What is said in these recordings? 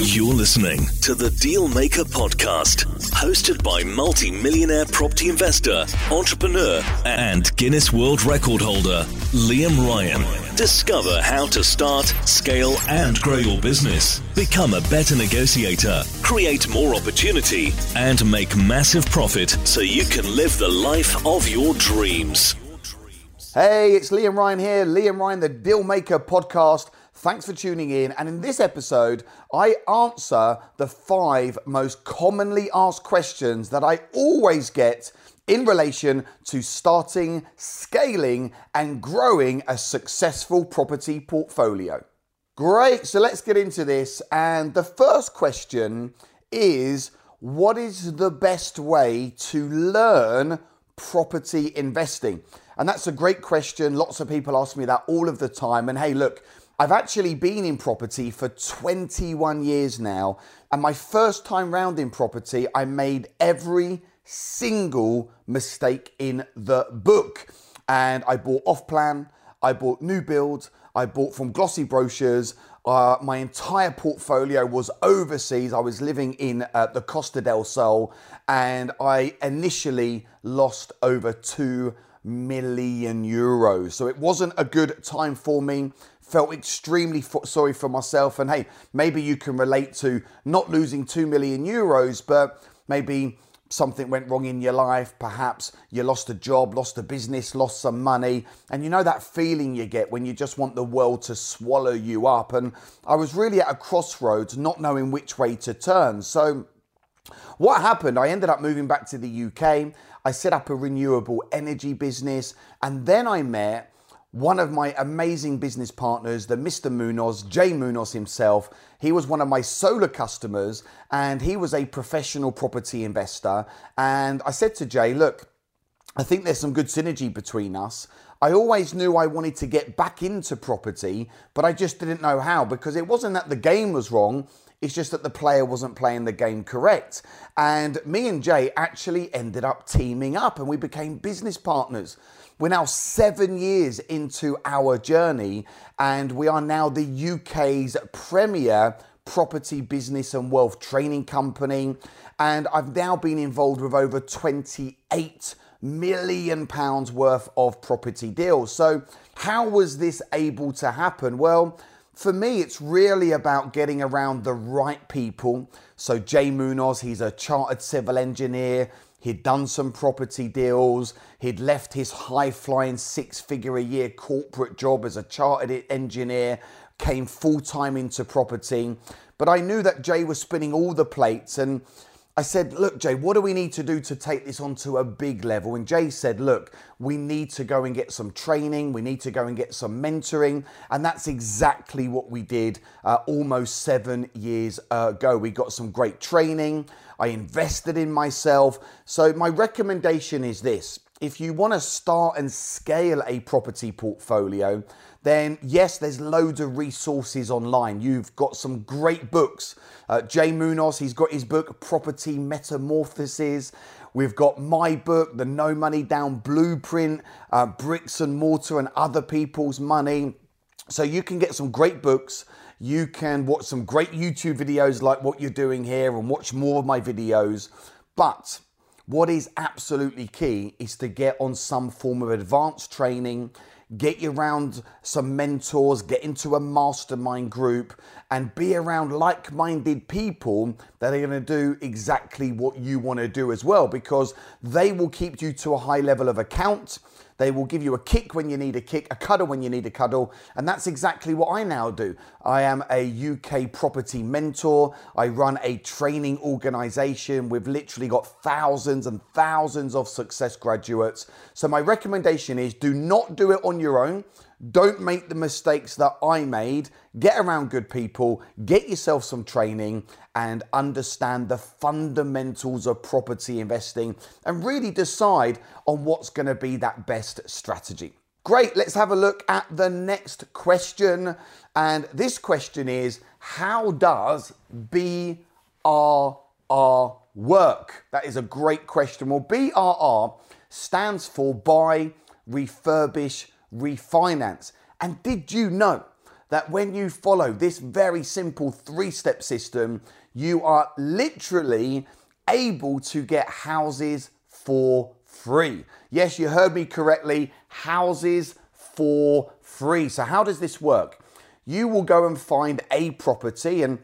You're listening to the Dealmaker Podcast, hosted by multi millionaire property investor, entrepreneur, and Guinness World Record holder, Liam Ryan. Discover how to start, scale, and grow your business. Become a better negotiator, create more opportunity, and make massive profit so you can live the life of your dreams. Hey, it's Liam Ryan here, Liam Ryan, the Dealmaker Podcast. Thanks for tuning in. And in this episode, I answer the five most commonly asked questions that I always get in relation to starting, scaling, and growing a successful property portfolio. Great, so let's get into this. And the first question is What is the best way to learn property investing? And that's a great question. Lots of people ask me that all of the time. And hey, look, I've actually been in property for 21 years now. And my first time round in property, I made every single mistake in the book. And I bought off plan, I bought new builds, I bought from glossy brochures. Uh, my entire portfolio was overseas. I was living in uh, the Costa del Sol, and I initially lost over two million euros. So it wasn't a good time for me. Felt extremely sorry for myself. And hey, maybe you can relate to not losing 2 million euros, but maybe something went wrong in your life. Perhaps you lost a job, lost a business, lost some money. And you know that feeling you get when you just want the world to swallow you up. And I was really at a crossroads, not knowing which way to turn. So what happened? I ended up moving back to the UK. I set up a renewable energy business, and then I met one of my amazing business partners, the Mr. Munoz, Jay Munoz himself. He was one of my solar customers and he was a professional property investor. And I said to Jay, look, I think there's some good synergy between us. I always knew I wanted to get back into property, but I just didn't know how because it wasn't that the game was wrong. It's just that the player wasn't playing the game correct. And me and Jay actually ended up teaming up and we became business partners. We're now seven years into our journey and we are now the UK's premier property business and wealth training company. And I've now been involved with over 28 million pounds worth of property deals. So, how was this able to happen? Well, for me, it's really about getting around the right people. So, Jay Munoz, he's a chartered civil engineer. He'd done some property deals. He'd left his high flying six figure a year corporate job as a chartered engineer, came full time into property. But I knew that Jay was spinning all the plates and I said, Look, Jay, what do we need to do to take this onto a big level? And Jay said, Look, we need to go and get some training, we need to go and get some mentoring. And that's exactly what we did uh, almost seven years ago. We got some great training, I invested in myself. So, my recommendation is this if you want to start and scale a property portfolio, then yes, there's loads of resources online. You've got some great books. Uh, Jay Munoz, he's got his book, Property Metamorphosis. We've got my book, The No Money Down Blueprint, uh, Bricks and Mortar and Other People's Money. So you can get some great books. You can watch some great YouTube videos like what you're doing here and watch more of my videos. But what is absolutely key is to get on some form of advanced training get you around some mentors, get into a mastermind group, and be around like minded people that are going to do exactly what you want to do as well because they will keep you to a high level of account. They will give you a kick when you need a kick, a cuddle when you need a cuddle. And that's exactly what I now do. I am a UK property mentor. I run a training organization. We've literally got thousands and thousands of success graduates. So my recommendation is do not do it on your own. Don't make the mistakes that I made. Get around good people, get yourself some training, and understand the fundamentals of property investing and really decide on what's going to be that best strategy. Great, let's have a look at the next question. And this question is How does BRR work? That is a great question. Well, BRR stands for buy, refurbish, refinance. And did you know that when you follow this very simple three step system, you are literally able to get houses for free. Yes, you heard me correctly houses for free. So, how does this work? You will go and find a property, and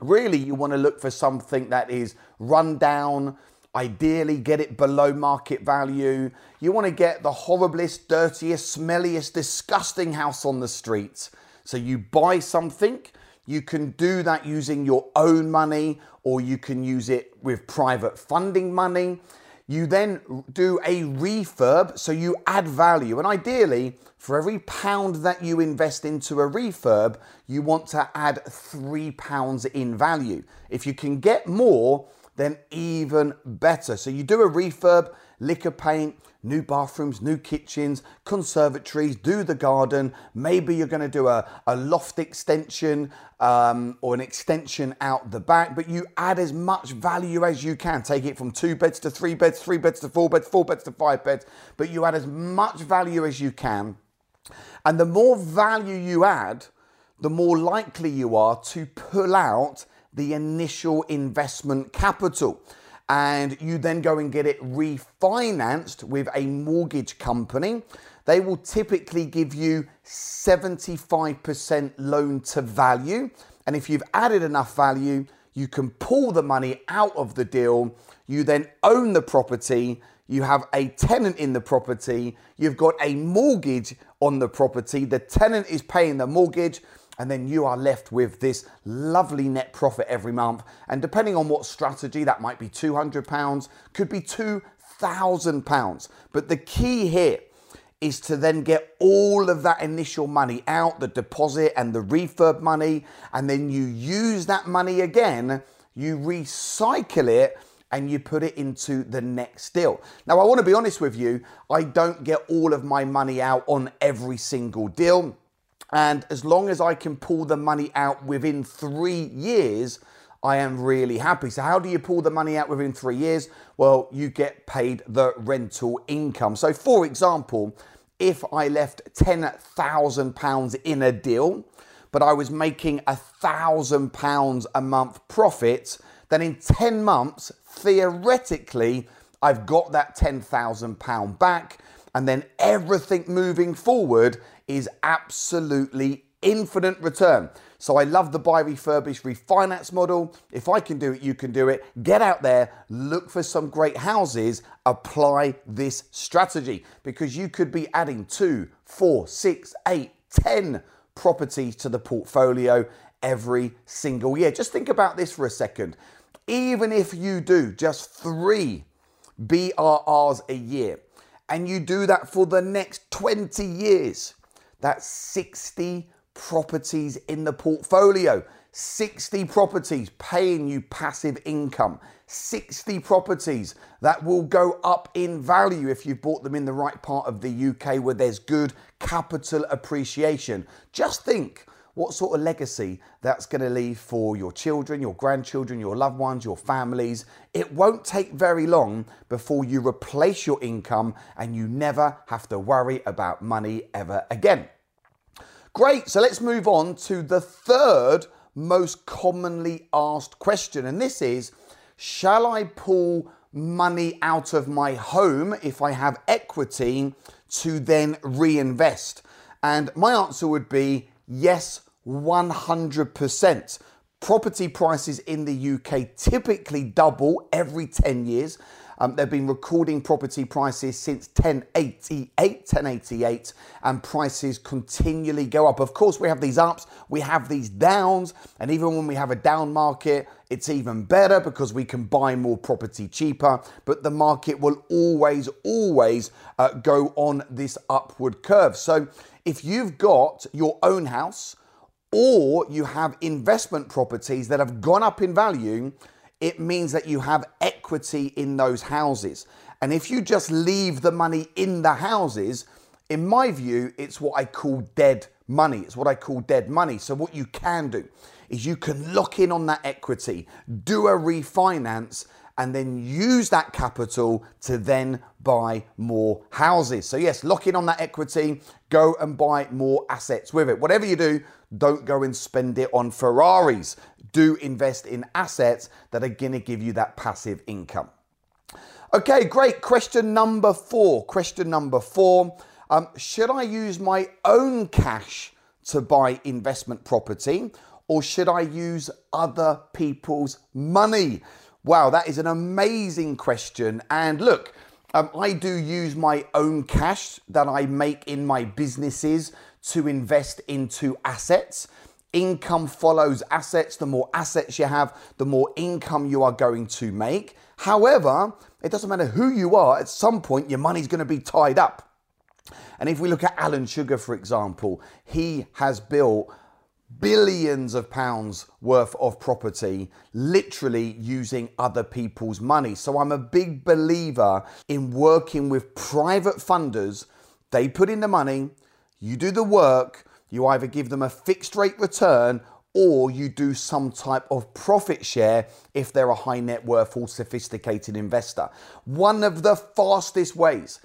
really, you want to look for something that is run down. Ideally, get it below market value. You want to get the horriblest, dirtiest, smelliest, disgusting house on the street. So, you buy something. You can do that using your own money, or you can use it with private funding money. You then do a refurb, so you add value. And ideally, for every pound that you invest into a refurb, you want to add three pounds in value. If you can get more, then even better. So you do a refurb, liquor paint, new bathrooms, new kitchens, conservatories, do the garden. Maybe you're going to do a, a loft extension um, or an extension out the back, but you add as much value as you can. Take it from two beds to three beds, three beds to four beds, four beds to five beds, but you add as much value as you can. And the more value you add, the more likely you are to pull out the initial investment capital and you then go and get it refinanced with a mortgage company, they will typically give you 75% loan to value. And if you've added enough value, you can pull the money out of the deal. You then own the property. You have a tenant in the property. You've got a mortgage on the property. The tenant is paying the mortgage and then you are left with this lovely net profit every month. And depending on what strategy, that might be £200, could be £2,000. But the key here is to then get all of that initial money out, the deposit and the refurb money, and then you use that money again, you recycle it. And you put it into the next deal. Now, I want to be honest with you, I don't get all of my money out on every single deal. And as long as I can pull the money out within three years, I am really happy. So, how do you pull the money out within three years? Well, you get paid the rental income. So, for example, if I left £10,000 in a deal, but I was making £1,000 a month profit, then in 10 months, theoretically, I've got that £10,000 back. And then everything moving forward is absolutely infinite return. So I love the buy, refurbish, refinance model. If I can do it, you can do it. Get out there, look for some great houses, apply this strategy because you could be adding two, four, six, eight, ten properties to the portfolio every single year. Just think about this for a second. Even if you do just three BRRs a year and you do that for the next 20 years, that's 60 properties in the portfolio. 60 properties paying you passive income. 60 properties that will go up in value if you've bought them in the right part of the UK where there's good capital appreciation. Just think what sort of legacy that's going to leave for your children, your grandchildren, your loved ones, your families. It won't take very long before you replace your income and you never have to worry about money ever again. Great, so let's move on to the third most commonly asked question, and this is Shall I pull money out of my home if I have equity to then reinvest? And my answer would be yes, 100%. Property prices in the UK typically double every 10 years. Um, they've been recording property prices since 1088, 1088, and prices continually go up. Of course, we have these ups, we have these downs, and even when we have a down market, it's even better because we can buy more property cheaper. But the market will always, always uh, go on this upward curve. So if you've got your own house, or you have investment properties that have gone up in value, it means that you have equity in those houses. And if you just leave the money in the houses, in my view, it's what I call dead money. It's what I call dead money. So, what you can do is you can lock in on that equity, do a refinance, and then use that capital to then buy more houses. So, yes, lock in on that equity, go and buy more assets with it. Whatever you do, Don't go and spend it on Ferraris. Do invest in assets that are going to give you that passive income. Okay, great. Question number four. Question number four. Um, should I use my own cash to buy investment property or should I use other people's money? Wow, that is an amazing question. And look, um, I do use my own cash that I make in my businesses to invest into assets. Income follows assets. The more assets you have, the more income you are going to make. However, it doesn't matter who you are, at some point your money's going to be tied up. And if we look at Alan Sugar, for example, he has built billions of pounds worth of property literally using other people's money. So I'm a big believer in working with private funders. They put in the money, you do the work, you either give them a fixed rate return or you do some type of profit share if they're a high net worth or sophisticated investor. One of the fastest ways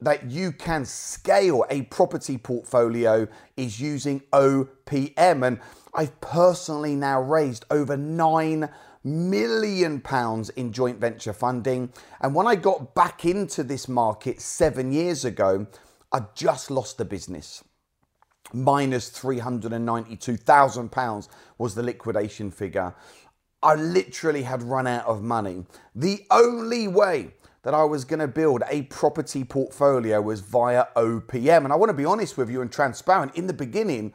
that you can scale a property portfolio is using OPM. And I've personally now raised over nine million pounds in joint venture funding. And when I got back into this market seven years ago, I just lost the business. Minus £392,000 was the liquidation figure. I literally had run out of money. The only way that I was going to build a property portfolio was via OPM. And I want to be honest with you and transparent. In the beginning,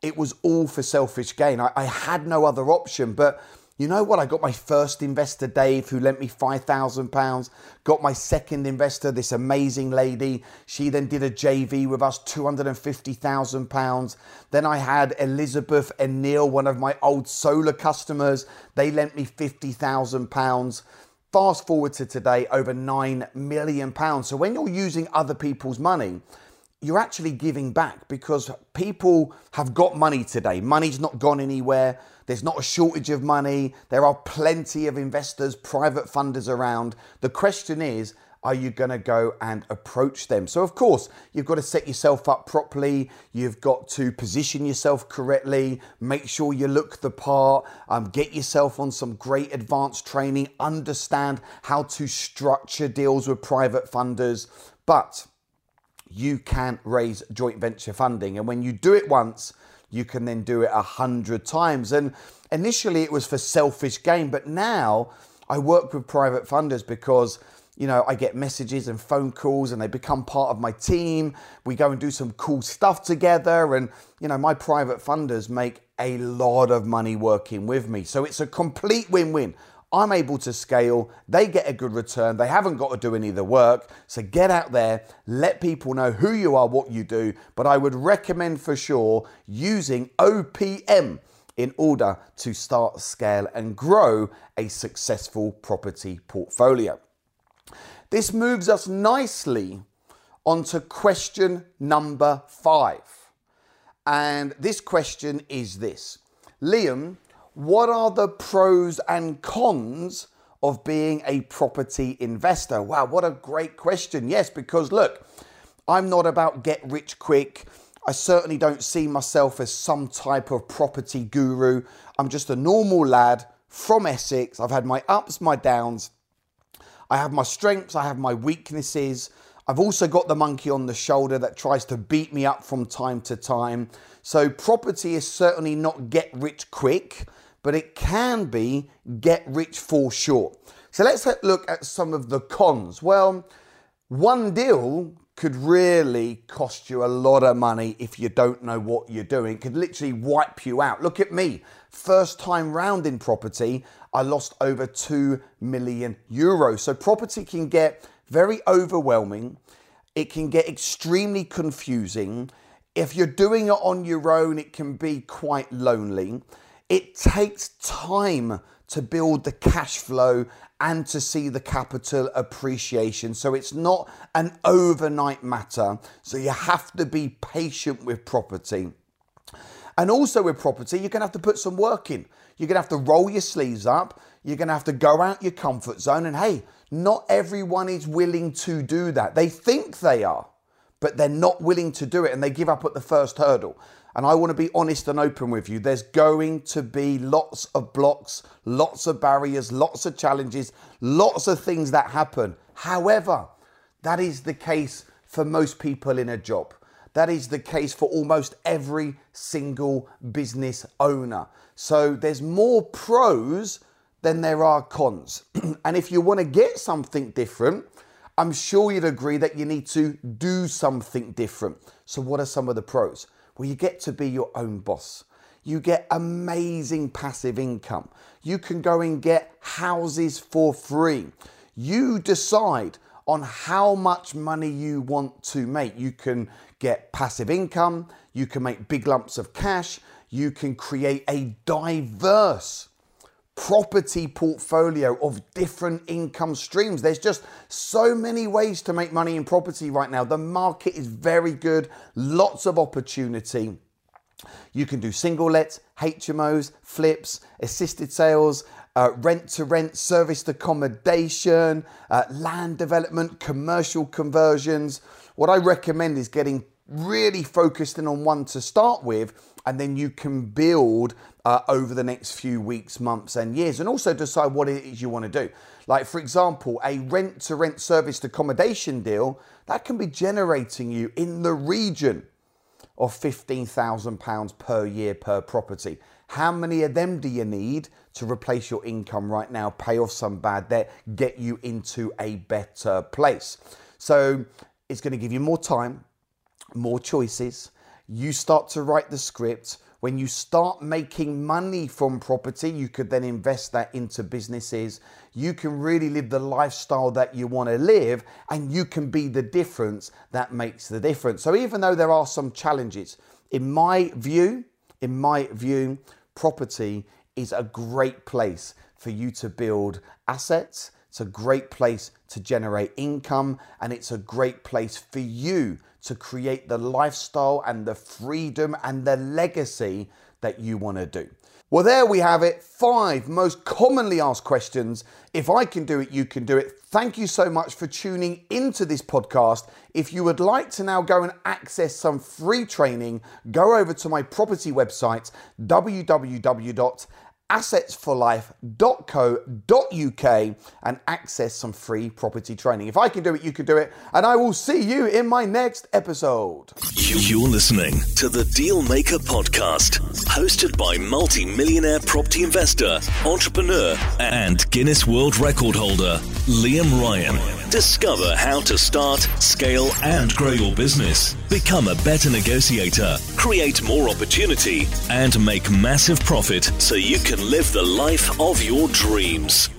it was all for selfish gain. I, I had no other option. But you know what? I got my first investor, Dave, who lent me £5,000. Got my second investor, this amazing lady. She then did a JV with us, £250,000. Then I had Elizabeth and Neil, one of my old solar customers. They lent me £50,000. Fast forward to today, over £9 million. So when you're using other people's money, you're actually giving back because people have got money today. Money's not gone anywhere. There's not a shortage of money. There are plenty of investors, private funders around. The question is, are you going to go and approach them? So, of course, you've got to set yourself up properly. You've got to position yourself correctly. Make sure you look the part. Um, get yourself on some great advanced training. Understand how to structure deals with private funders. But you can raise joint venture funding. And when you do it once, you can then do it a hundred times. And initially, it was for selfish gain, but now I work with private funders because you know, I get messages and phone calls and they become part of my team. We go and do some cool stuff together. And, you know, my private funders make a lot of money working with me. So it's a complete win win. I'm able to scale, they get a good return, they haven't got to do any of the work. So get out there, let people know who you are, what you do. But I would recommend for sure using OPM in order to start, scale, and grow a successful property portfolio. This moves us nicely onto question number five. And this question is this Liam, what are the pros and cons of being a property investor? Wow, what a great question. Yes, because look, I'm not about get rich quick. I certainly don't see myself as some type of property guru. I'm just a normal lad from Essex. I've had my ups, my downs. I have my strengths, I have my weaknesses. I've also got the monkey on the shoulder that tries to beat me up from time to time. So, property is certainly not get rich quick, but it can be get rich for sure. So, let's look at some of the cons. Well, one deal could really cost you a lot of money if you don't know what you're doing. It could literally wipe you out. Look at me. First time round in property, I lost over 2 million euros. So property can get very overwhelming. It can get extremely confusing. If you're doing it on your own, it can be quite lonely. It takes time to build the cash flow and to see the capital appreciation. So it's not an overnight matter. So you have to be patient with property. And also with property, you're going to have to put some work in. You're going to have to roll your sleeves up. You're going to have to go out your comfort zone. And hey, not everyone is willing to do that. They think they are, but they're not willing to do it and they give up at the first hurdle. And I want to be honest and open with you. There's going to be lots of blocks, lots of barriers, lots of challenges, lots of things that happen. However, that is the case for most people in a job. That is the case for almost every single business owner. So there's more pros than there are cons. and if you want to get something different, I'm sure you'd agree that you need to do something different. So, what are some of the pros? Well, you get to be your own boss. You get amazing passive income. You can go and get houses for free. You decide on how much money you want to make. You can get passive income, you can make big lumps of cash, you can create a diverse property portfolio of different income streams. There's just so many ways to make money in property right now. The market is very good, lots of opportunity. You can do single lets, HMOs, flips, assisted sales, rent to rent, serviced accommodation, uh, land development, commercial conversions. What I recommend is getting really focused in on one to start with, and then you can build uh, over the next few weeks, months, and years, and also decide what it is you want to do. Like, for example, a rent to rent serviced accommodation deal that can be generating you in the region of £15,000 per year per property. How many of them do you need to replace your income right now, pay off some bad debt, get you into a better place? So, it's going to give you more time, more choices. You start to write the script. When you start making money from property, you could then invest that into businesses. You can really live the lifestyle that you want to live, and you can be the difference that makes the difference. So, even though there are some challenges, in my view, in my view, property is a great place for you to build assets. It's a great place to generate income, and it's a great place for you to create the lifestyle and the freedom and the legacy that you want to do. Well, there we have it. Five most commonly asked questions. If I can do it, you can do it. Thank you so much for tuning into this podcast. If you would like to now go and access some free training, go over to my property website, www assetsforlife.co.uk and access some free property training. If I can do it, you can do it. And I will see you in my next episode. You're listening to the Dealmaker Podcast, hosted by multi millionaire property investor, entrepreneur, and Guinness World Record holder, Liam Ryan. Discover how to start, scale, and grow your business. Become a better negotiator, create more opportunity, and make massive profit so you can live the life of your dreams.